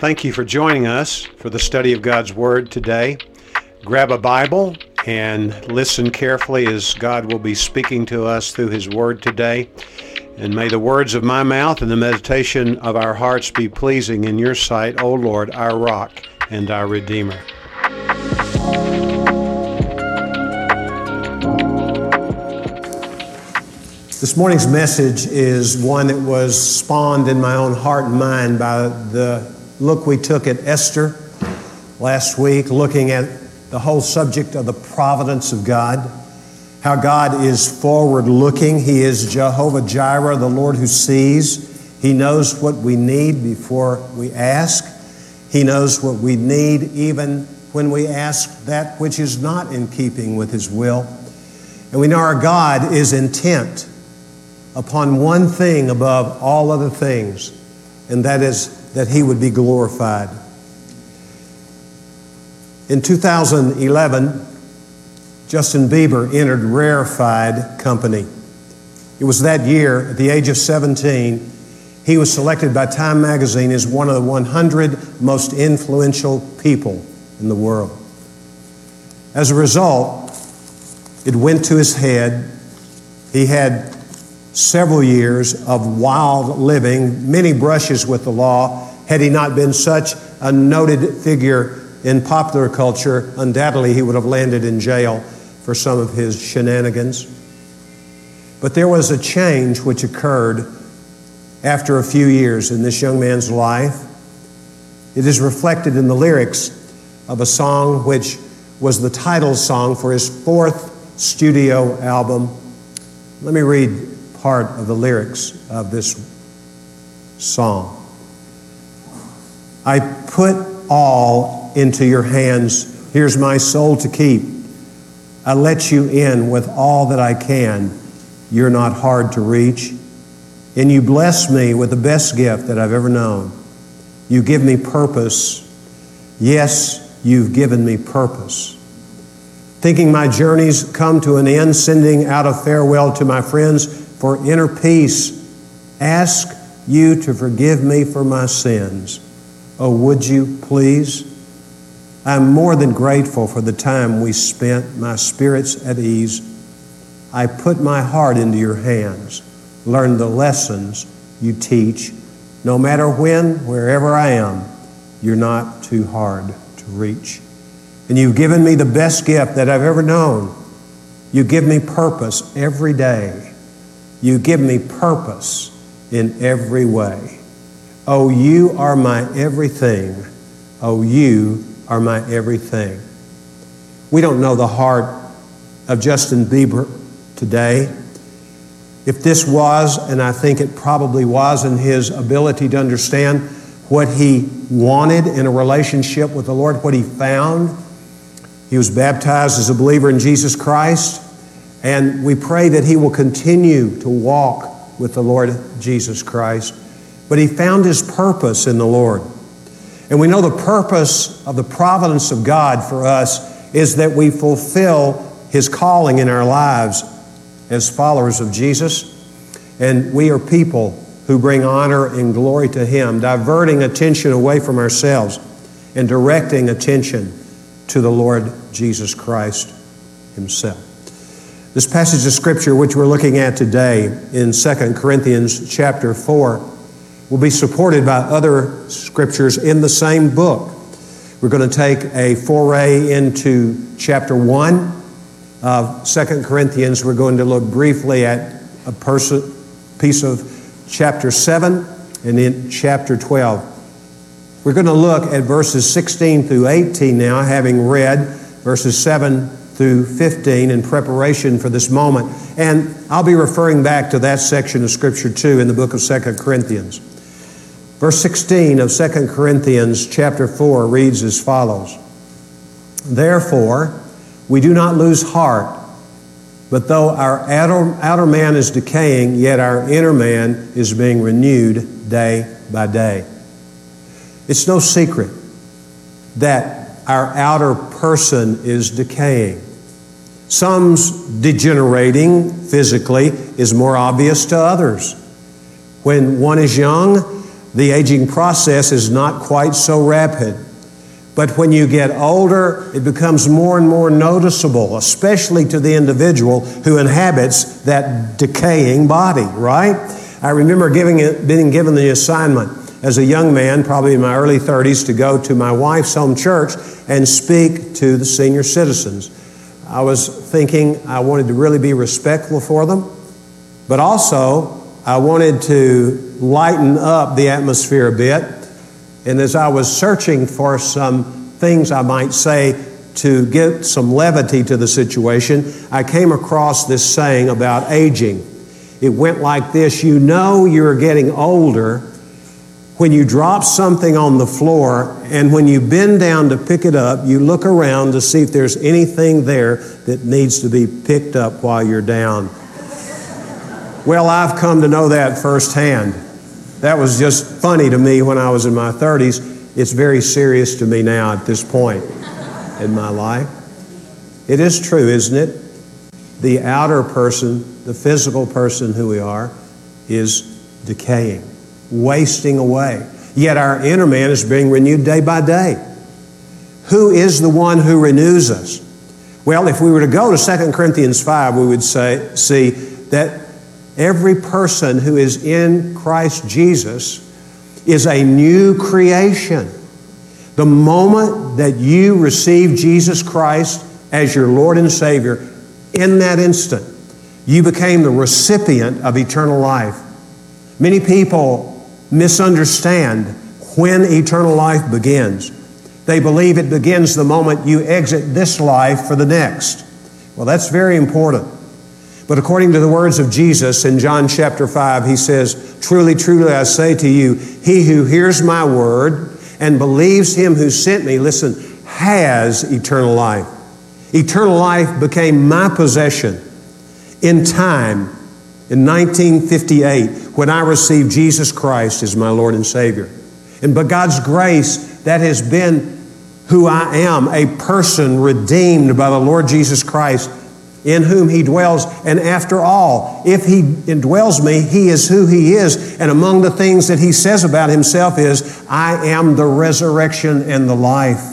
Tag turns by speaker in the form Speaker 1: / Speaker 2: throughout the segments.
Speaker 1: Thank you for joining us for the study of God's Word today. Grab a Bible and listen carefully as God will be speaking to us through His Word today. And may the words of my mouth and the meditation of our hearts be pleasing in your sight, O Lord, our rock and our Redeemer. This morning's message is one that was spawned in my own heart and mind by the look we took at Esther last week, looking at the whole subject of the providence of God, how God is forward looking. He is Jehovah Jireh, the Lord who sees. He knows what we need before we ask. He knows what we need even when we ask that which is not in keeping with His will. And we know our God is intent upon one thing above all other things, and that is that he would be glorified. In 2011, Justin Bieber entered Rarefied Company. It was that year, at the age of 17, he was selected by Time magazine as one of the 100 most influential people in the world. As a result, it went to his head. He had several years of wild living, many brushes with the law. Had he not been such a noted figure in popular culture, undoubtedly he would have landed in jail for some of his shenanigans. But there was a change which occurred after a few years in this young man's life. It is reflected in the lyrics of a song which was the title song for his fourth studio album. Let me read part of the lyrics of this song. I put all into your hands. Here's my soul to keep. I let you in with all that I can. You're not hard to reach. And you bless me with the best gift that I've ever known. You give me purpose. Yes, you've given me purpose. Thinking my journey's come to an end, sending out a farewell to my friends for inner peace, ask you to forgive me for my sins. Oh, would you please? I'm more than grateful for the time we spent, my spirits at ease. I put my heart into your hands, learn the lessons you teach. No matter when, wherever I am, you're not too hard to reach. And you've given me the best gift that I've ever known. You give me purpose every day. You give me purpose in every way. Oh, you are my everything. Oh, you are my everything. We don't know the heart of Justin Bieber today. If this was, and I think it probably was, in his ability to understand what he wanted in a relationship with the Lord, what he found, he was baptized as a believer in Jesus Christ. And we pray that he will continue to walk with the Lord Jesus Christ. But he found his purpose in the Lord. And we know the purpose of the providence of God for us is that we fulfill his calling in our lives as followers of Jesus. And we are people who bring honor and glory to him, diverting attention away from ourselves and directing attention to the Lord Jesus Christ himself. This passage of scripture which we're looking at today in 2 Corinthians chapter 4 will be supported by other scriptures in the same book. We're going to take a foray into chapter 1 of 2 Corinthians. We're going to look briefly at a person, piece of chapter 7 and in chapter 12. We're going to look at verses 16 through 18 now, having read verses 7 through 15 in preparation for this moment. And I'll be referring back to that section of Scripture too in the book of Second Corinthians. Verse 16 of Second Corinthians chapter 4 reads as follows Therefore, we do not lose heart, but though our outer, outer man is decaying, yet our inner man is being renewed day by day. It's no secret that our outer person is decaying. Some's degenerating physically is more obvious to others. When one is young, The aging process is not quite so rapid. But when you get older, it becomes more and more noticeable, especially to the individual who inhabits that decaying body, right? I remember giving it, being given the assignment as a young man, probably in my early 30s, to go to my wife's home church and speak to the senior citizens. I was thinking I wanted to really be respectful for them, but also I wanted to lighten up the atmosphere a bit and as I was searching for some things I might say to get some levity to the situation, I came across this saying about aging. It went like this You know you're getting older when you drop something on the floor, and when you bend down to pick it up, you look around to see if there's anything there that needs to be picked up while you're down. well, I've come to know that firsthand. That was just funny to me when I was in my 30s. It's very serious to me now at this point in my life. It is true, isn't it? The outer person, the physical person who we are, is decaying, wasting away. Yet our inner man is being renewed day by day. Who is the one who renews us? Well, if we were to go to 2 Corinthians 5, we would say, see that Every person who is in Christ Jesus is a new creation. The moment that you receive Jesus Christ as your Lord and Savior, in that instant, you became the recipient of eternal life. Many people misunderstand when eternal life begins. They believe it begins the moment you exit this life for the next. Well, that's very important. But according to the words of Jesus in John chapter 5, he says, Truly, truly, I say to you, he who hears my word and believes him who sent me, listen, has eternal life. Eternal life became my possession in time in 1958 when I received Jesus Christ as my Lord and Savior. And by God's grace, that has been who I am, a person redeemed by the Lord Jesus Christ in whom he dwells. And after all, if he indwells me, he is who he is. And among the things that he says about himself is, I am the resurrection and the life.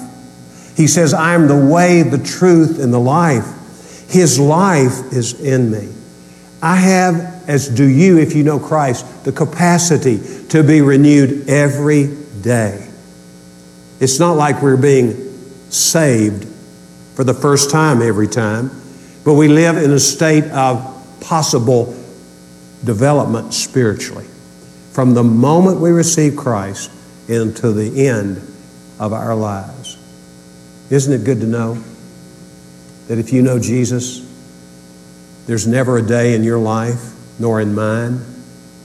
Speaker 1: He says, I am the way, the truth, and the life. His life is in me. I have, as do you if you know Christ, the capacity to be renewed every day. It's not like we're being saved for the first time every time. But we live in a state of possible development spiritually. From the moment we receive Christ into the end of our lives. Isn't it good to know that if you know Jesus, there's never a day in your life, nor in mine,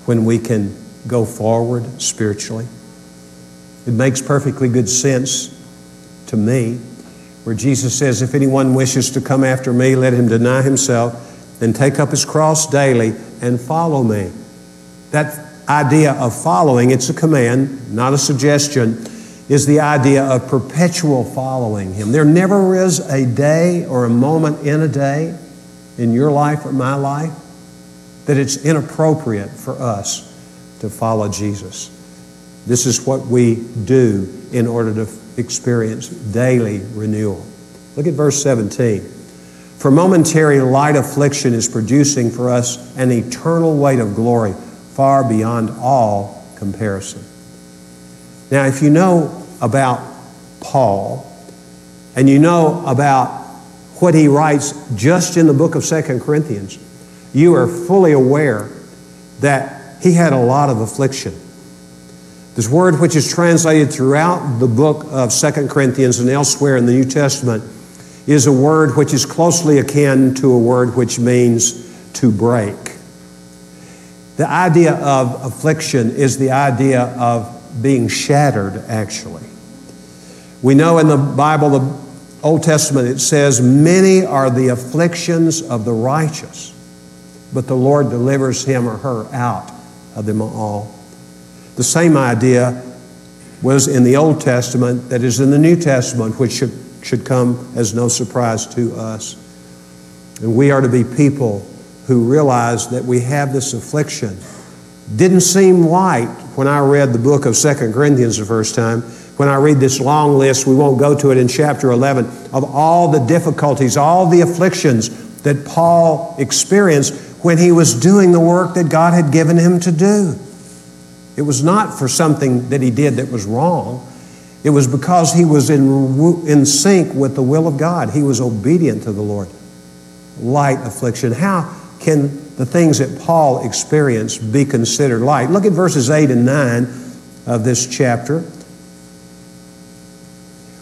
Speaker 1: when we can go forward spiritually? It makes perfectly good sense to me where Jesus says, If anyone wishes to come after me, let him deny himself and take up his cross daily and follow me. That idea of following, it's a command, not a suggestion, is the idea of perpetual following him. There never is a day or a moment in a day in your life or my life that it's inappropriate for us to follow Jesus. This is what we do in order to experience daily renewal. Look at verse 17. For momentary light affliction is producing for us an eternal weight of glory far beyond all comparison. Now, if you know about Paul and you know about what he writes just in the book of Second Corinthians, you are fully aware that he had a lot of affliction. This word, which is translated throughout the book of Second Corinthians and elsewhere in the New Testament, is a word which is closely akin to a word which means to break. The idea of affliction is the idea of being shattered, actually. We know in the Bible, the Old Testament, it says, Many are the afflictions of the righteous, but the Lord delivers him or her out of them all. The same idea was in the Old Testament that is in the New Testament, which should, should come as no surprise to us. And we are to be people who realize that we have this affliction, didn't seem light when I read the book of Second Corinthians the first time. When I read this long list, we won't go to it in chapter 11, of all the difficulties, all the afflictions that Paul experienced when he was doing the work that God had given him to do. It was not for something that he did that was wrong. It was because he was in, in sync with the will of God. He was obedient to the Lord. Light affliction. How can the things that Paul experienced be considered light? Look at verses 8 and 9 of this chapter.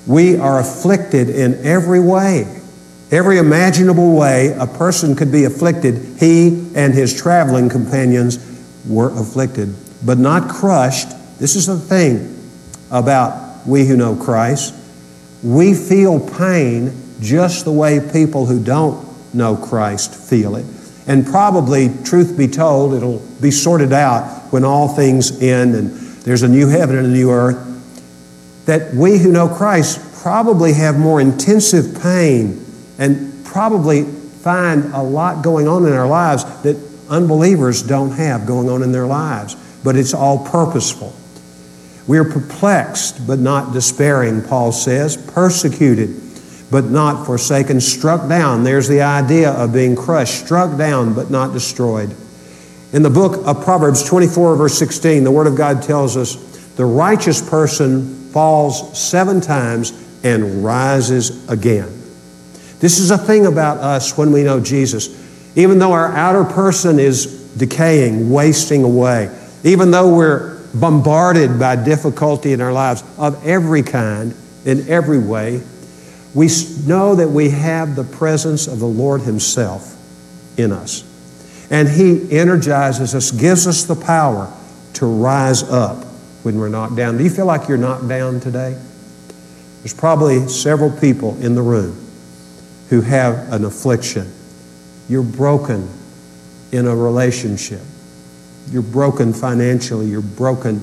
Speaker 1: We are afflicted in every way. Every imaginable way a person could be afflicted, he and his traveling companions were afflicted, but not crushed. This is the thing about we who know Christ. We feel pain just the way people who don't know Christ feel it. And probably, truth be told, it'll be sorted out when all things end and there's a new heaven and a new earth. That we who know Christ probably have more intensive pain and probably find a lot going on in our lives that unbelievers don't have going on in their lives. But it's all purposeful. We are perplexed, but not despairing, Paul says, persecuted, but not forsaken, struck down. There's the idea of being crushed, struck down, but not destroyed. In the book of Proverbs 24, verse 16, the Word of God tells us the righteous person falls seven times and rises again. This is a thing about us when we know Jesus. Even though our outer person is decaying, wasting away, even though we're bombarded by difficulty in our lives of every kind, in every way, we know that we have the presence of the Lord Himself in us. And He energizes us, gives us the power to rise up when we're knocked down. Do you feel like you're knocked down today? There's probably several people in the room who have an affliction. You're broken in a relationship. You're broken financially. You're broken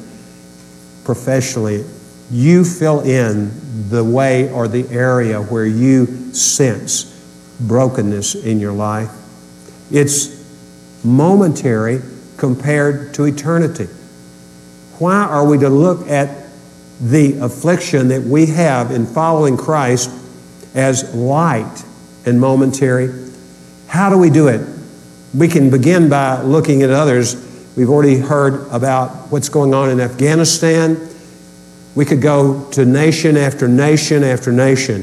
Speaker 1: professionally. You fill in the way or the area where you sense brokenness in your life. It's momentary compared to eternity. Why are we to look at the affliction that we have in following Christ as light and momentary. How do we do it? We can begin by looking at others. We've already heard about what's going on in Afghanistan. We could go to nation after nation after nation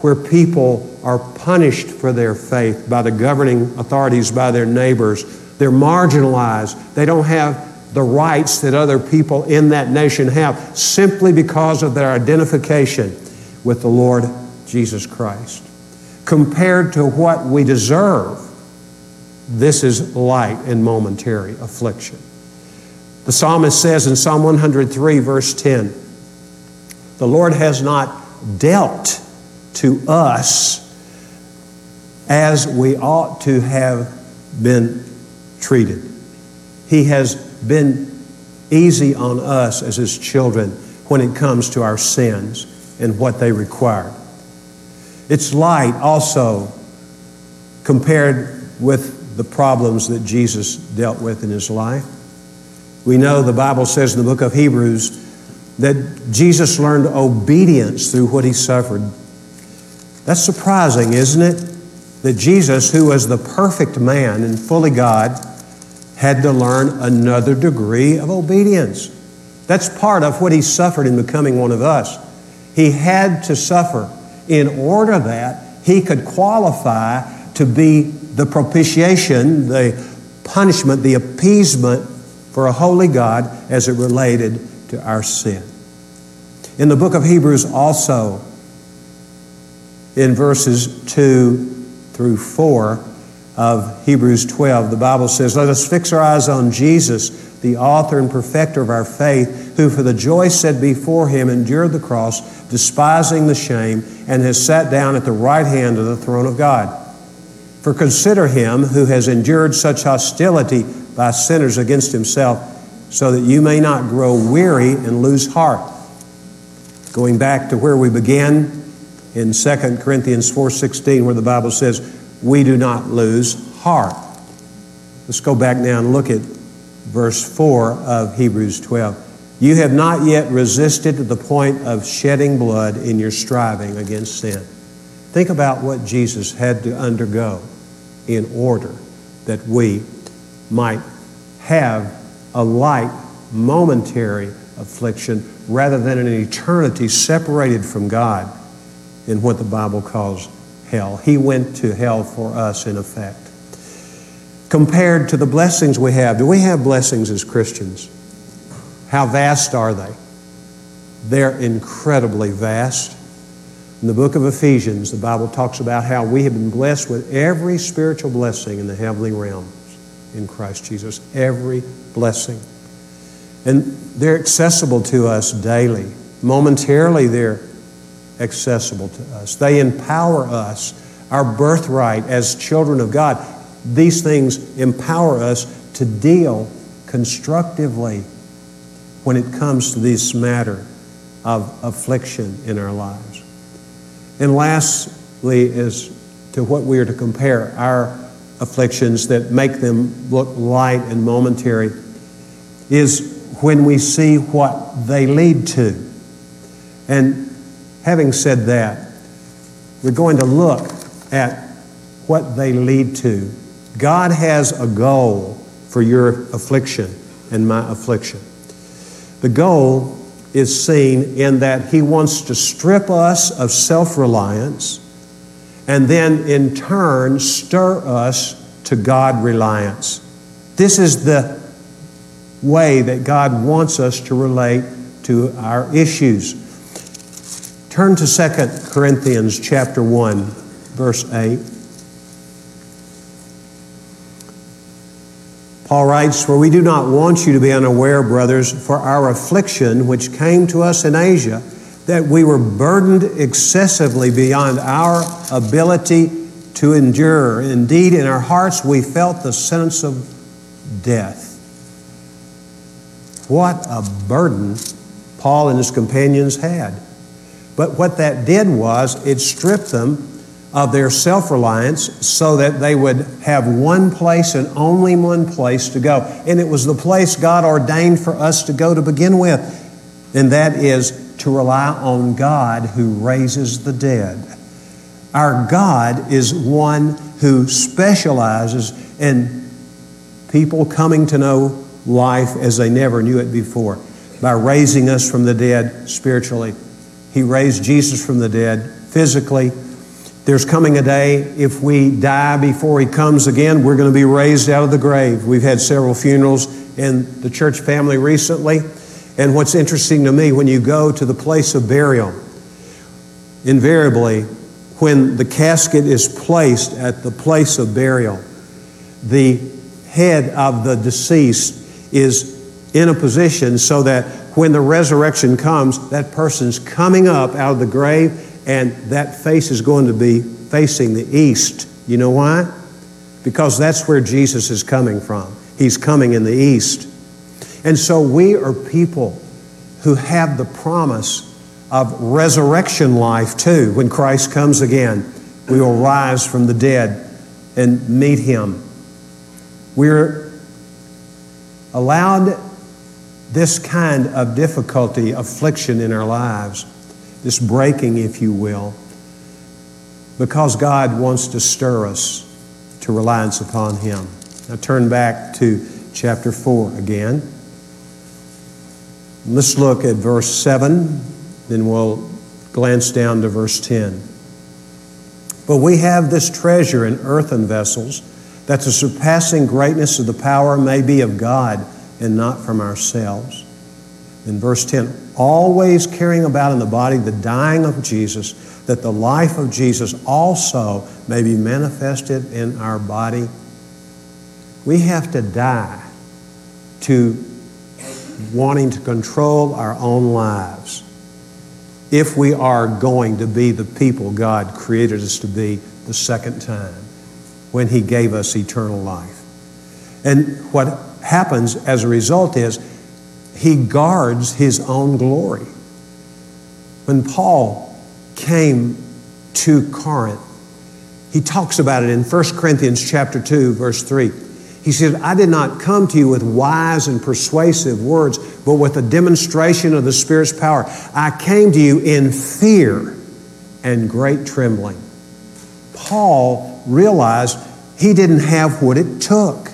Speaker 1: where people are punished for their faith by the governing authorities, by their neighbors. They're marginalized. They don't have the rights that other people in that nation have simply because of their identification with the Lord Jesus Christ compared to what we deserve, this is light and momentary affliction. The psalmist says in Psalm 103, verse 10, The Lord has not dealt to us as we ought to have been treated. He has been easy on us as His children when it comes to our sins and what they require. It's light also compared with the problems that Jesus dealt with in his life. We know the Bible says in the book of Hebrews that Jesus learned obedience through what he suffered. That's surprising, isn't it? That Jesus, who was the perfect man and fully God, had to learn another degree of obedience. That's part of what he suffered in becoming one of us. He had to suffer in order that he could qualify to be the propitiation, the punishment, the appeasement for a holy God as it related to our sin. In the book of Hebrews, also, in verses 2 through 4 of Hebrews 12, the Bible says, Let us fix our eyes on Jesus the author and perfecter of our faith, who for the joy set before him endured the cross, despising the shame, and has sat down at the right hand of the throne of God. For consider him who has endured such hostility by sinners against himself, so that you may not grow weary and lose heart. Going back to where we began in 2 Corinthians 4:16 where the Bible says, "We do not lose heart." Let's go back now and look at verse 4 of Hebrews 12. You have not yet resisted to the point of shedding blood in your striving against sin. Think about what Jesus had to undergo in order that we might have a light, momentary affliction rather than an eternity separated from God in what the Bible calls hell. He went to hell for us, in effect. Compared to the blessings we have, do we have blessings as Christians? How vast are they? They're incredibly vast. In the book of Ephesians, the Bible talks about how we have been blessed with every spiritual blessing in the heavenly realms in Christ Jesus. Every blessing. And they're accessible to us daily. Momentarily, they're accessible to us. They empower us, our birthright as children of God. These things empower us to deal constructively when it comes to this matter of affliction in our lives. And lastly, is to what we are to compare our afflictions that make them look light and momentary, is when we see what they lead to. And having said that, we're going to look at what they lead to. God has a goal for your affliction and my affliction. The goal is seen in that He wants to strip us of self reliance and then in turn stir us to God reliance. This is the way that God wants us to relate to our issues. Turn to 2 Corinthians chapter 1 verse 8. Paul writes, For we do not want you to be unaware, brothers, for our affliction which came to us in Asia, that we were burdened excessively beyond our ability to endure. Indeed, in our hearts we felt the sense of death. What a burden Paul and his companions had. But what that did was it stripped them of their self reliance so that they would have one place and only one place to go. And it was the place God ordained for us to go to begin with, and that is to rely on God who raises the dead. Our God is one who specializes in people coming to know life as they never knew it before by raising us from the dead spiritually. He raised Jesus from the dead physically. There's coming a day, if we die before He comes again, we're going to be raised out of the grave. We've had several funerals in the church family recently. And what's interesting to me, when you go to the place of burial, invariably, when the casket is placed at the place of burial, the head of the deceased is in a position so that when the resurrection comes, that person's coming up out of the grave and that face is going to be facing the east. You know why? Because that's where Jesus is coming from. He's coming in the east. And so we are people who have the promise of resurrection life too. When Christ comes again, we will rise from the dead and meet Him. We're allowed this kind of difficulty, affliction in our lives, this breaking, if you will, because God wants to stir us to reliance upon Him. Now turn back to chapter 4 again. Let's look at verse 7, then we'll glance down to verse 10. But we have this treasure in earthen vessels that the surpassing greatness of the power may be of God and not from ourselves. In verse 10, always carrying about in the body the dying of Jesus, that the life of Jesus also may be manifested in our body. We have to die to wanting to control our own lives if we are going to be the people God created us to be the second time when He gave us eternal life. And what happens as a result is he guards his own glory. When Paul came to Corinth, he talks about it in 1 Corinthians chapter 2 verse 3. He said, I did not come to you with wise and persuasive words, but with a demonstration of the Spirit's power. I came to you in fear and great trembling. Paul realized he didn't have what it took.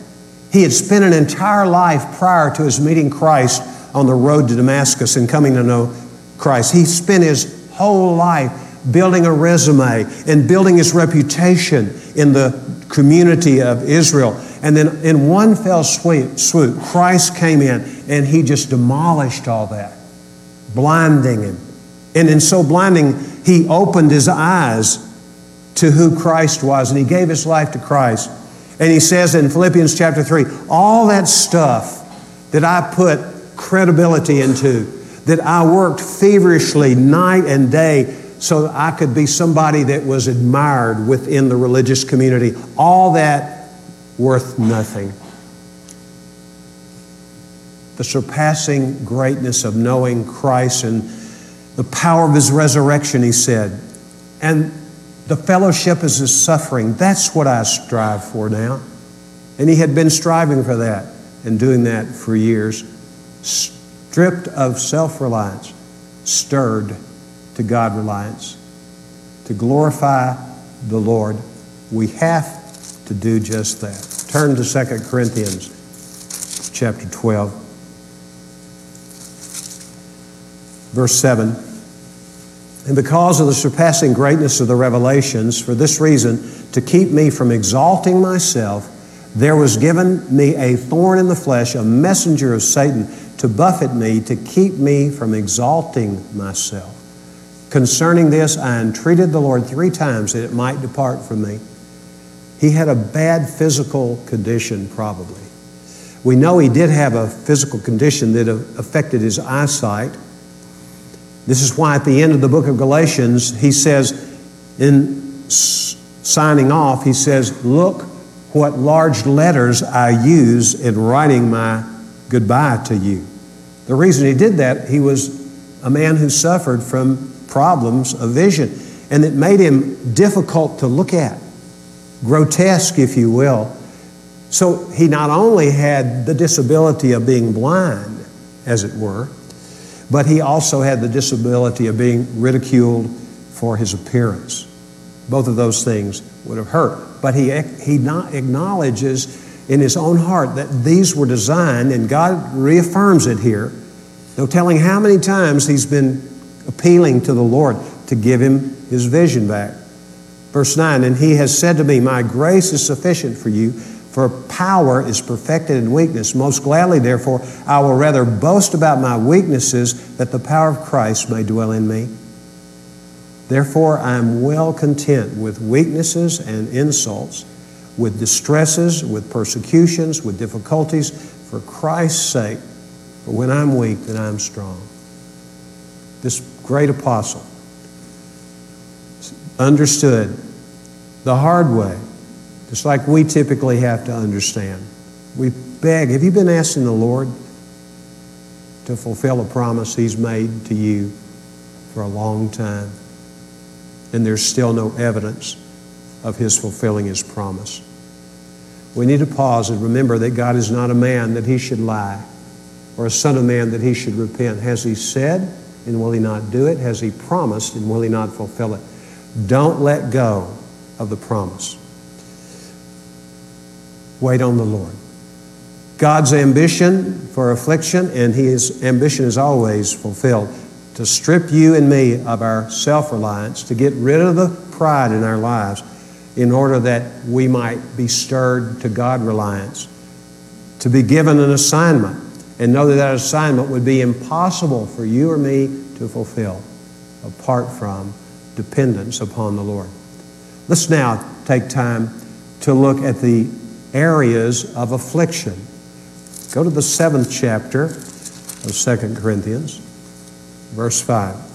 Speaker 1: He had spent an entire life prior to his meeting Christ on the road to Damascus and coming to know Christ. He spent his whole life building a resume and building his reputation in the community of Israel. And then in one fell swoop, Christ came in and he just demolished all that, blinding him. And in so blinding, he opened his eyes to who Christ was and he gave his life to Christ. And he says in Philippians chapter 3 all that stuff that I put credibility into, that I worked feverishly night and day so that I could be somebody that was admired within the religious community, all that worth nothing. The surpassing greatness of knowing Christ and the power of his resurrection, he said, and the fellowship of his suffering. That's what I strive for now. And he had been striving for that and doing that for years, stripped of self reliance, stirred to God reliance. To glorify the Lord, we have to do just that. Turn to 2 Corinthians chapter 12, verse 7. And because of the surpassing greatness of the revelations, for this reason, to keep me from exalting myself, there was given me a thorn in the flesh, a messenger of Satan, to buffet me, to keep me from exalting myself. Concerning this, I entreated the Lord three times that it might depart from me. He had a bad physical condition, probably. We know he did have a physical condition that affected his eyesight. This is why at the end of the book of Galatians, he says, in signing off, he says, Look what large letters I use in writing my goodbye to you. The reason he did that, he was a man who suffered from problems of vision, and it made him difficult to look at, grotesque, if you will. So he not only had the disability of being blind, as it were, but he also had the disability of being ridiculed for his appearance. Both of those things would have hurt. But he, he not acknowledges in his own heart that these were designed, and God reaffirms it here. No telling how many times he's been appealing to the Lord to give him his vision back. Verse 9, and he has said to me, My grace is sufficient for you, for power is perfected in weakness. Most gladly, therefore, I will rather boast about my weaknesses that the power of Christ may dwell in me. Therefore, I am well content with weaknesses and insults, with distresses, with persecutions, with difficulties, for Christ's sake. For when I'm weak, then I'm strong. This great apostle understood the hard way it's like we typically have to understand. We beg. Have you been asking the Lord to fulfill a promise He's made to you for a long time? And there's still no evidence of His fulfilling His promise. We need to pause and remember that God is not a man that He should lie, or a son of man that He should repent. Has He said, and will He not do it? Has He promised, and will He not fulfill it? Don't let go of the promise. Wait on the Lord. God's ambition for affliction, and His ambition is always fulfilled to strip you and me of our self reliance, to get rid of the pride in our lives, in order that we might be stirred to God reliance, to be given an assignment, and know that that assignment would be impossible for you or me to fulfill apart from dependence upon the Lord. Let's now take time to look at the areas of affliction. Go to the seventh chapter of Second Corinthians, verse 5.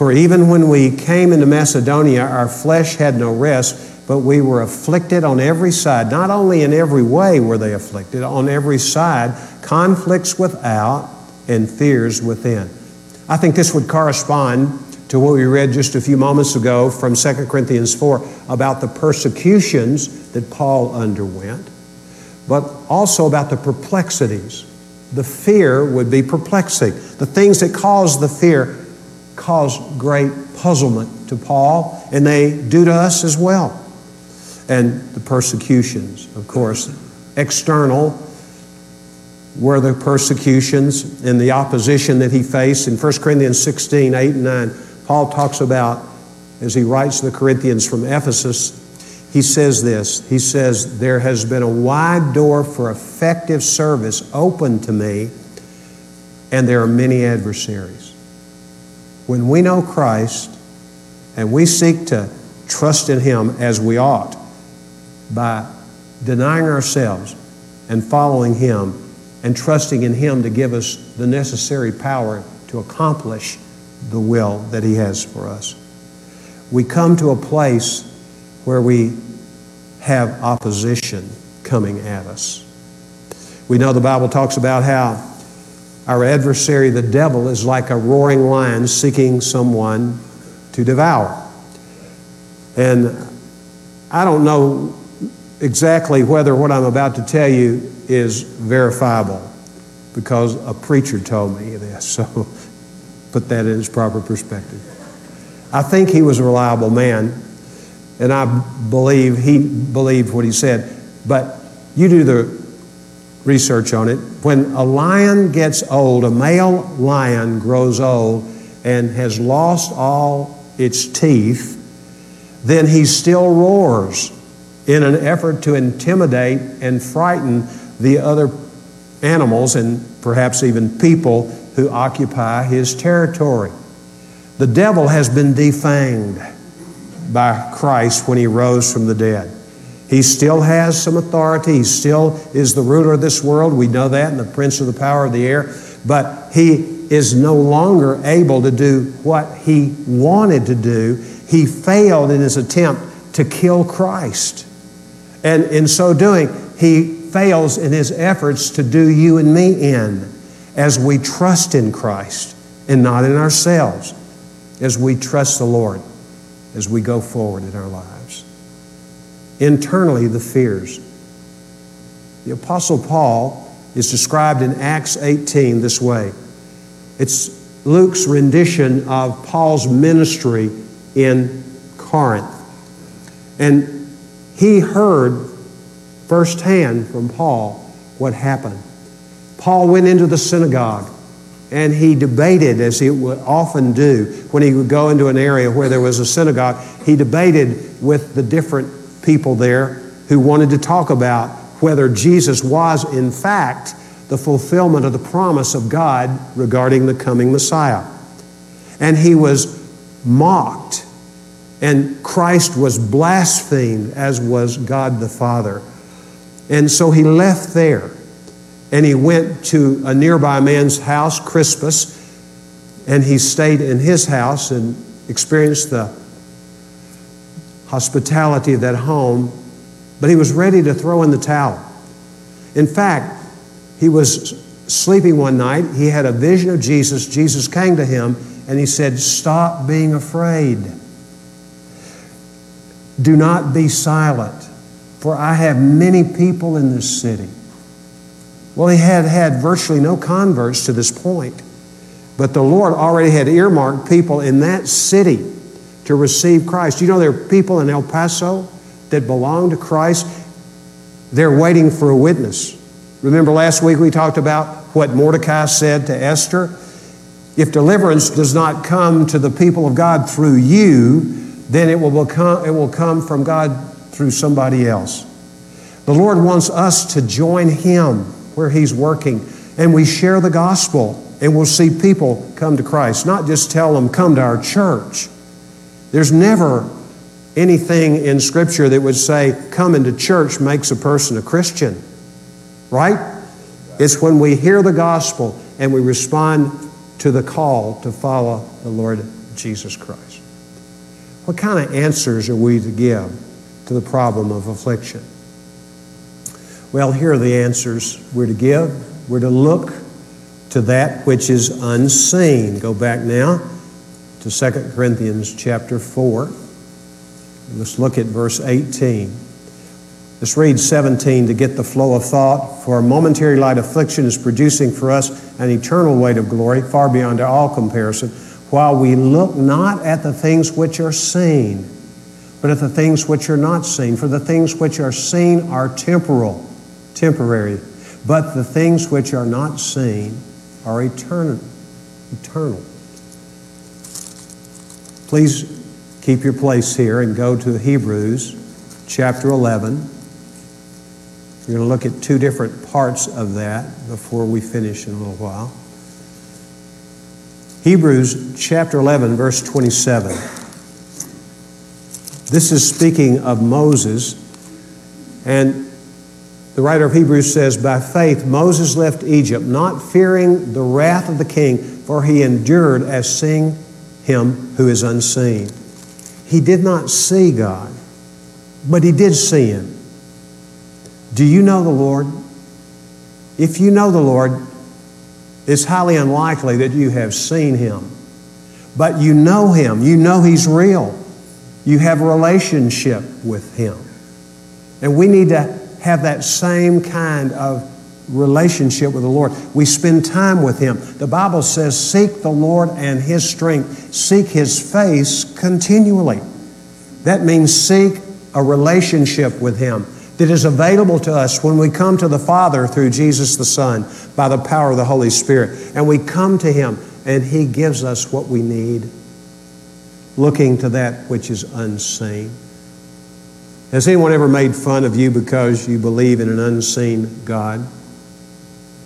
Speaker 1: For even when we came into Macedonia, our flesh had no rest, but we were afflicted on every side. Not only in every way were they afflicted, on every side, conflicts without and fears within. I think this would correspond to what we read just a few moments ago from 2 Corinthians 4 about the persecutions that Paul underwent, but also about the perplexities. The fear would be perplexing. The things that cause the fear cause great puzzlement to Paul, and they do to us as well. And the persecutions, of course, external were the persecutions and the opposition that he faced. In 1 Corinthians 16, 8 and 9, Paul talks about, as he writes to the Corinthians from Ephesus, he says this He says, There has been a wide door for effective service open to me, and there are many adversaries. When we know Christ and we seek to trust in Him as we ought by denying ourselves and following Him and trusting in Him to give us the necessary power to accomplish the will that He has for us. We come to a place where we have opposition coming at us. We know the Bible talks about how our adversary, the devil, is like a roaring lion seeking someone to devour. And I don't know exactly whether what I'm about to tell you is verifiable because a preacher told me this. So put that in its proper perspective. I think he was a reliable man, and I believe he believed what he said. But you do the research on it. When a lion gets old, a male lion grows old and has lost all its teeth, then he still roars in an effort to intimidate and frighten the other animals and perhaps even people who occupy his territory. The devil has been defanged by Christ when he rose from the dead. He still has some authority. He still is the ruler of this world. We know that, and the prince of the power of the air. But he is no longer able to do what he wanted to do. He failed in his attempt to kill Christ. And in so doing, he fails in his efforts to do you and me in as we trust in Christ and not in ourselves, as we trust the Lord as we go forward in our lives. Internally, the fears. The Apostle Paul is described in Acts 18 this way it's Luke's rendition of Paul's ministry in Corinth. And he heard firsthand from Paul what happened. Paul went into the synagogue and he debated, as he would often do when he would go into an area where there was a synagogue. He debated with the different people there who wanted to talk about whether Jesus was, in fact, the fulfillment of the promise of God regarding the coming Messiah. And he was mocked, and Christ was blasphemed, as was God the Father. And so he left there and he went to a nearby man's house, Crispus, and he stayed in his house and experienced the hospitality of that home. But he was ready to throw in the towel. In fact, he was sleeping one night. He had a vision of Jesus. Jesus came to him and he said, Stop being afraid. Do not be silent for I have many people in this city. Well, he had had virtually no converts to this point, but the Lord already had earmarked people in that city to receive Christ. You know, there are people in El Paso that belong to Christ. They're waiting for a witness. Remember last week we talked about what Mordecai said to Esther? If deliverance does not come to the people of God through you, then it will, become, it will come from God through somebody else. The Lord wants us to join Him where He's working, and we share the gospel, and we'll see people come to Christ. Not just tell them, come to our church. There's never anything in Scripture that would say, coming to church makes a person a Christian, right? It's when we hear the gospel and we respond to the call to follow the Lord Jesus Christ. What kind of answers are we to give? to the problem of affliction? Well, here are the answers we're to give. We're to look to that which is unseen. Go back now to 2 Corinthians chapter 4. Let's look at verse 18. Let's read 17 to get the flow of thought. For a momentary light affliction is producing for us an eternal weight of glory, far beyond all comparison, while we look not at the things which are seen, but at the things which are not seen. For the things which are seen are temporal, temporary, but the things which are not seen are eternal. eternal. Please keep your place here and go to Hebrews chapter 11. We're going to look at two different parts of that before we finish in a little while. Hebrews chapter 11, verse 27. This is speaking of Moses, and the writer of Hebrews says, By faith Moses left Egypt, not fearing the wrath of the king, for he endured as seeing him who is unseen. He did not see God, but he did see him. Do you know the Lord? If you know the Lord, it's highly unlikely that you have seen him. But you know him. You know he's real. You have a relationship with him. And we need to have that same kind of relationship with the Lord. We spend time with him. The Bible says, Seek the Lord and his strength, seek his face continually. That means seek a relationship with him that is available to us when we come to the Father through Jesus the Son by the power of the Holy Spirit. And we come to Him and He gives us what we need, looking to that which is unseen. Has anyone ever made fun of you because you believe in an unseen God?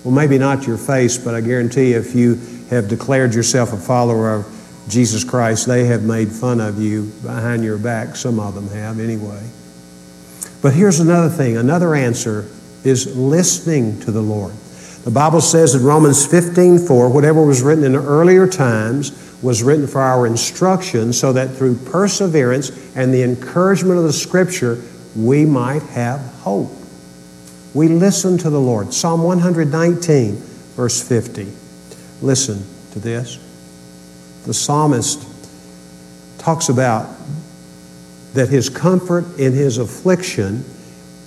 Speaker 1: Well, maybe not your face, but I guarantee you, if you have declared yourself a follower of Jesus Christ, they have made fun of you behind your back. Some of them have, anyway. But here's another thing another answer is listening to the Lord. The Bible says in Romans 15 4, whatever was written in earlier times was written for our instruction, so that through perseverance and the encouragement of the Scripture, we might have hope. We listen to the Lord. Psalm 119, verse 50. Listen to this. The psalmist talks about that his comfort in his affliction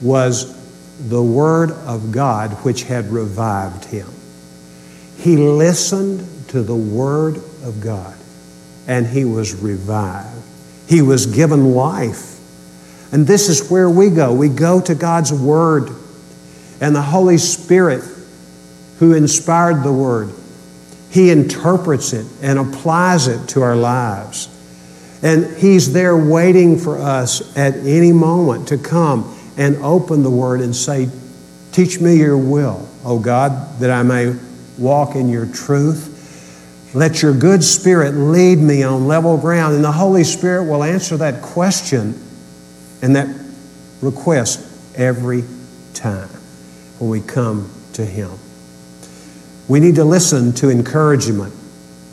Speaker 1: was the Word of God which had revived him. He listened to the Word of God and he was revived. He was given life. And this is where we go. We go to God's Word and the Holy Spirit who inspired the Word. He interprets it and applies it to our lives. And He's there waiting for us at any moment to come and open the Word and say, Teach me your will, O God, that I may walk in your truth. Let your good spirit lead me on level ground. And the Holy Spirit will answer that question and that request every time when we come to Him. We need to listen to encouragement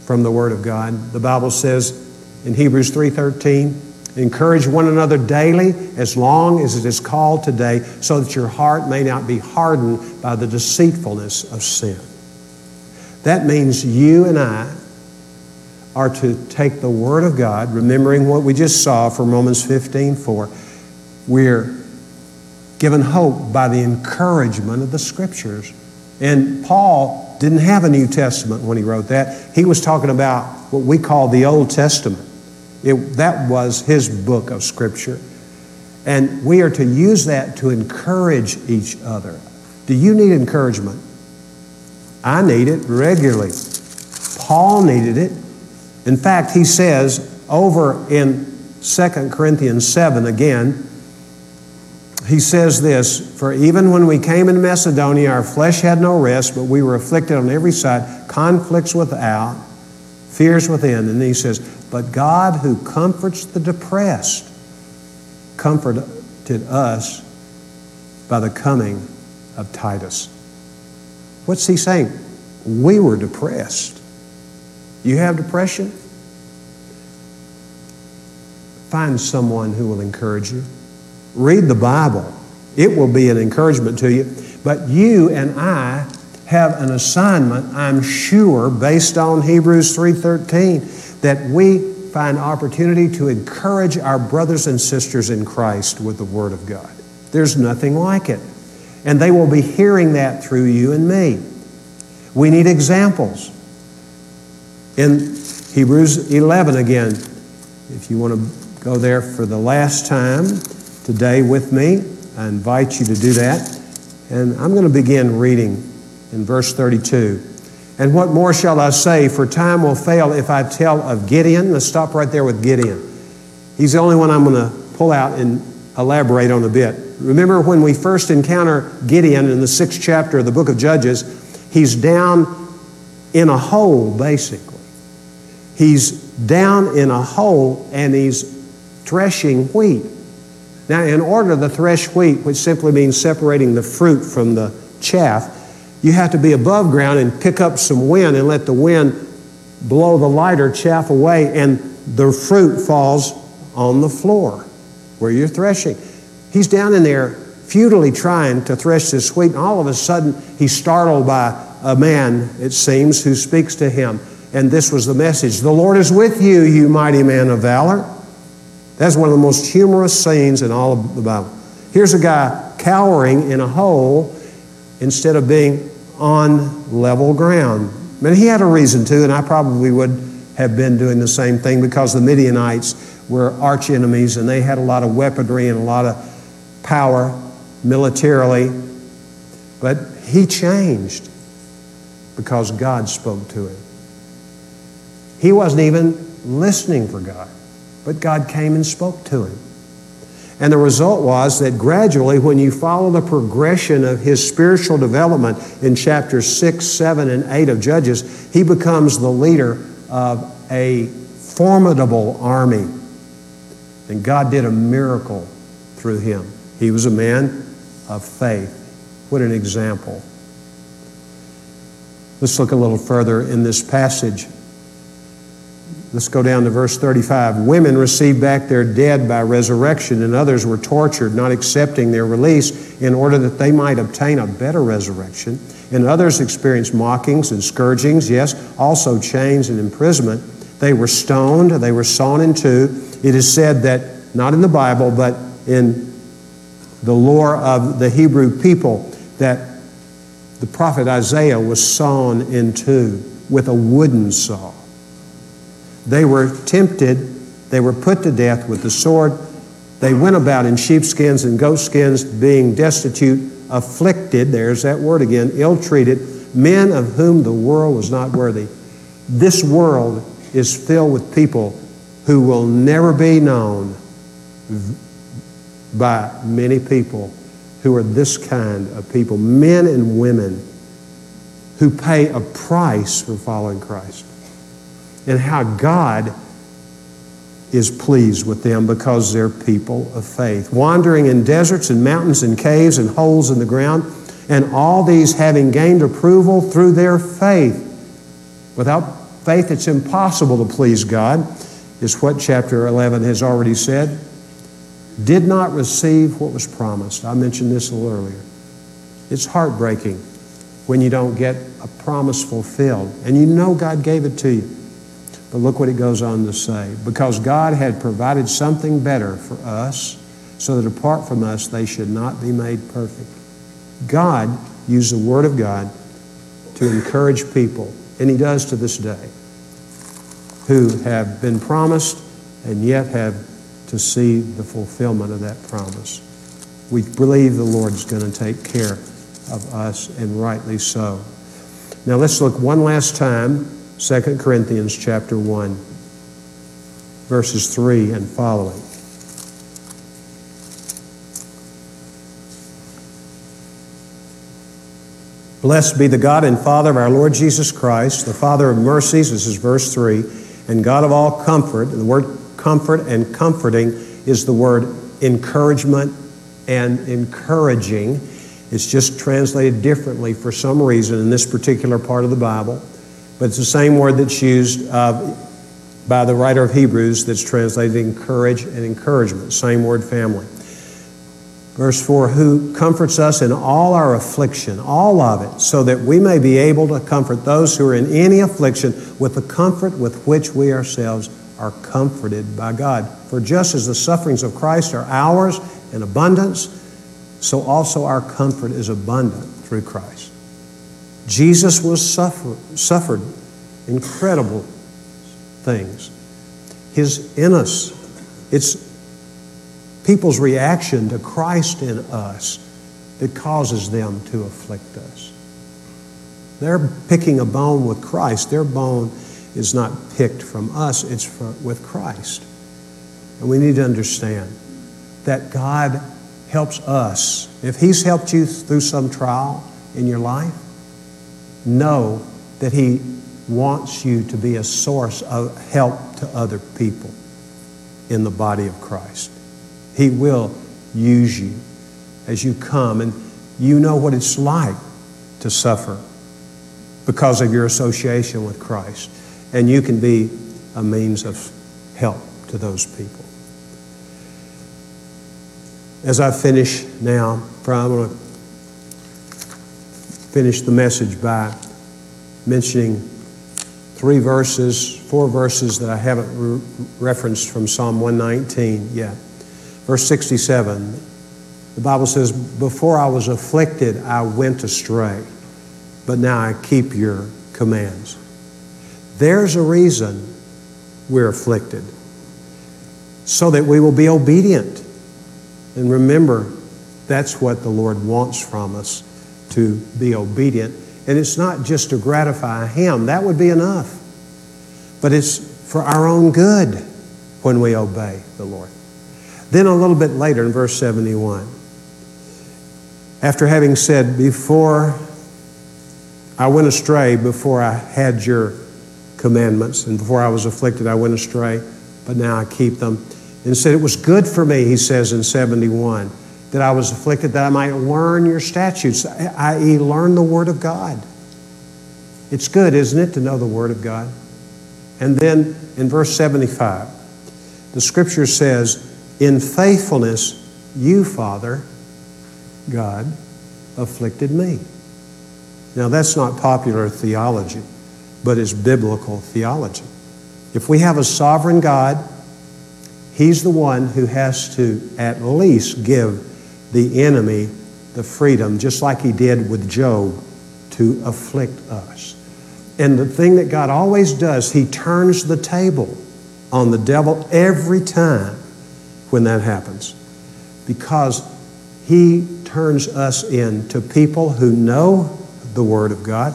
Speaker 1: from the Word of God. The Bible says, in Hebrews 3:13. Encourage one another daily as long as it is called today, so that your heart may not be hardened by the deceitfulness of sin. That means you and I are to take the Word of God, remembering what we just saw from Romans 15 4. We're given hope by the encouragement of the Scriptures. And Paul didn't have a New Testament when he wrote that. He was talking about what we call the Old Testament. It, that was his book of Scripture. And we are to use that to encourage each other. Do you need encouragement? I need it regularly. Paul needed it. In fact, he says over in 2 Corinthians 7 again, he says this For even when we came into Macedonia, our flesh had no rest, but we were afflicted on every side, conflicts without, fears within. And he says, but God, who comforts the depressed, comforted us by the coming of Titus. What's he saying? We were depressed. You have depression? Find someone who will encourage you. Read the Bible. It will be an encouragement to you. But you and I have an assignment, I'm sure, based on Hebrews 3:13 that we find opportunity to encourage our brothers and sisters in Christ with the Word of God. There's nothing like it. And they will be hearing that through you and me. We need examples. In Hebrews 11 again, if you want to go there for the last time today with me, I invite you to do that. And I'm going to begin reading in verse 32. And what more shall I say? For time will fail if I tell of Gideon. Let's stop right there with Gideon. He's the only one I'm going to pull out and elaborate on a bit. Remember when we first encounter Gideon in the sixth chapter of the book of Judges, he's down in a hole, basically. He's down in a hole and he's threshing wheat. Now, in order to thresh wheat, which simply means separating the fruit from the chaff, you have to be above ground and pick up some wind and let the wind blow the lighter chaff away, and the fruit falls on the floor where you're threshing. He's down in there futilely trying to thresh this wheat, and all of a sudden he's startled by a man, it seems, who speaks to him. And this was the message The Lord is with you, you mighty man of valor. That's one of the most humorous scenes in all of the Bible. Here's a guy cowering in a hole instead of being on level ground. Mean, he had a reason to, and I probably would have been doing the same thing because the Midianites were arch enemies and they had a lot of weaponry and a lot of power militarily. But he changed because God spoke to him. He wasn't even listening for God. But God came and spoke to him. And the result was that gradually, when you follow the progression of his spiritual development in chapters 6, 7, and 8 of Judges, he becomes the leader of a formidable army. And God did a miracle through him. He was a man of faith. What an example. Let's look a little further in this passage. Let's go down to verse 35. Women received back their dead by resurrection, and others were tortured, not accepting their release in order that they might obtain a better resurrection. And others experienced mockings and scourgings, yes, also chains and imprisonment. They were stoned, they were sawn in two. It is said that, not in the Bible, but in the lore of the Hebrew people, that the prophet Isaiah was sawn in two with a wooden saw. They were tempted, they were put to death with the sword. They went about in sheepskins and goatskins, being destitute, afflicted, there's that word again, ill treated, men of whom the world was not worthy. This world is filled with people who will never be known by many people who are this kind of people, men and women who pay a price for following Christ and how God is pleased with them because they're people of faith. Wandering in deserts and mountains and caves and holes in the ground, and all these having gained approval through their faith. Without faith, it's impossible to please God, is what chapter 11 has already said. Did not receive what was promised. I mentioned this a little earlier. It's heartbreaking when you don't get a promise fulfilled, and you know God gave it to you. But look what it goes on to say. Because God had provided something better for us, so that apart from us, they should not be made perfect. God used the Word of God to encourage people, and He does to this day, who have been promised and yet have to see the fulfillment of that promise. We believe the Lord's going to take care of us, and rightly so. Now let's look one last time 2 Corinthians chapter 1, verses 3 and following. Blessed be the God and Father of our Lord Jesus Christ, the Father of mercies, this is verse 3, and God of all comfort. The word comfort and comforting is the word encouragement and encouraging. It's just translated differently for some reason in this particular part of the Bible. But it's the same word that's used uh, by the writer of Hebrews that's translated encourage and encouragement, same word family. Verse 4 Who comforts us in all our affliction, all of it, so that we may be able to comfort those who are in any affliction with the comfort with which we ourselves are comforted by God. For just as the sufferings of Christ are ours in abundance, so also our comfort is abundant through Christ. Jesus was suffer, suffered incredible things. His in us, it's people's reaction to Christ in us that causes them to afflict us. They're picking a bone with Christ. Their bone is not picked from us, it's from, with Christ. And we need to understand that God helps us. If He's helped you through some trial in your life, know that He wants you to be a source of help to other people in the body of Christ. He will use you as you come, and you know what it's like to suffer because of your association with Christ. And you can be a means of help to those people. As I finish now, going to finish the message by mentioning three verses, four verses that I haven't re- referenced from Psalm 119 yet. Verse 67, the Bible says, Before I was afflicted, I went astray, but now I keep your commands. There's a reason we're afflicted, so that we will be obedient. And remember, that's what the Lord wants from us to be obedient. And it's not just to gratify Him, that would be enough. But it's for our own good when we obey the Lord. Then a little bit later in verse 71, after having said, Before I went astray, before I had your commandments, and before I was afflicted, I went astray, but now I keep them and said, It was good for me, he says in 71, that I was afflicted, that I might learn your statutes, i.e., learn the Word of God. It's good, isn't it, to know the Word of God? And then in verse 75, the scripture says, In faithfulness, you, Father, God, afflicted me. Now, that's not popular theology, but it's biblical theology. If we have a sovereign God, He's the one who has to at least give the enemy the freedom, just like he did with Job, to afflict us. And the thing that God always does, he turns the table on the devil every time when that happens. Because he turns us into people who know the Word of God,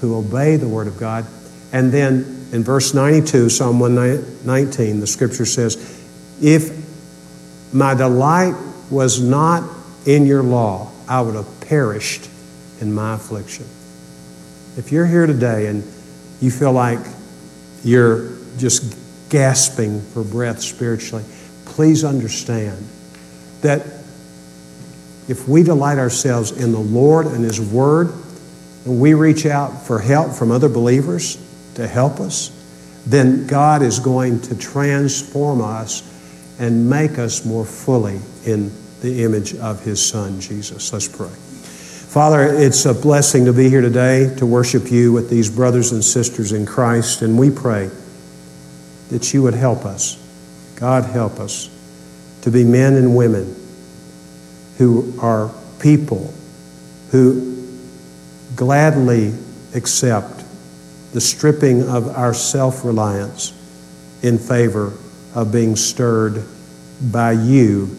Speaker 1: who obey the Word of God. And then in verse 92, Psalm 119, the scripture says, if my delight was not in your law, I would have perished in my affliction. If you're here today and you feel like you're just gasping for breath spiritually, please understand that if we delight ourselves in the Lord and His Word, and we reach out for help from other believers to help us, then God is going to transform us and make us more fully in the image of His Son, Jesus. Let's pray. Father, it's a blessing to be here today to worship you with these brothers and sisters in Christ, and we pray that you would help us. God, help us to be men and women who are people who gladly accept the stripping of our self reliance in favor of being stirred by you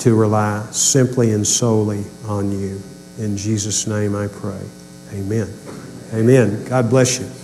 Speaker 1: to rely simply and solely on you. In Jesus' name I pray. Amen. Amen. God bless you.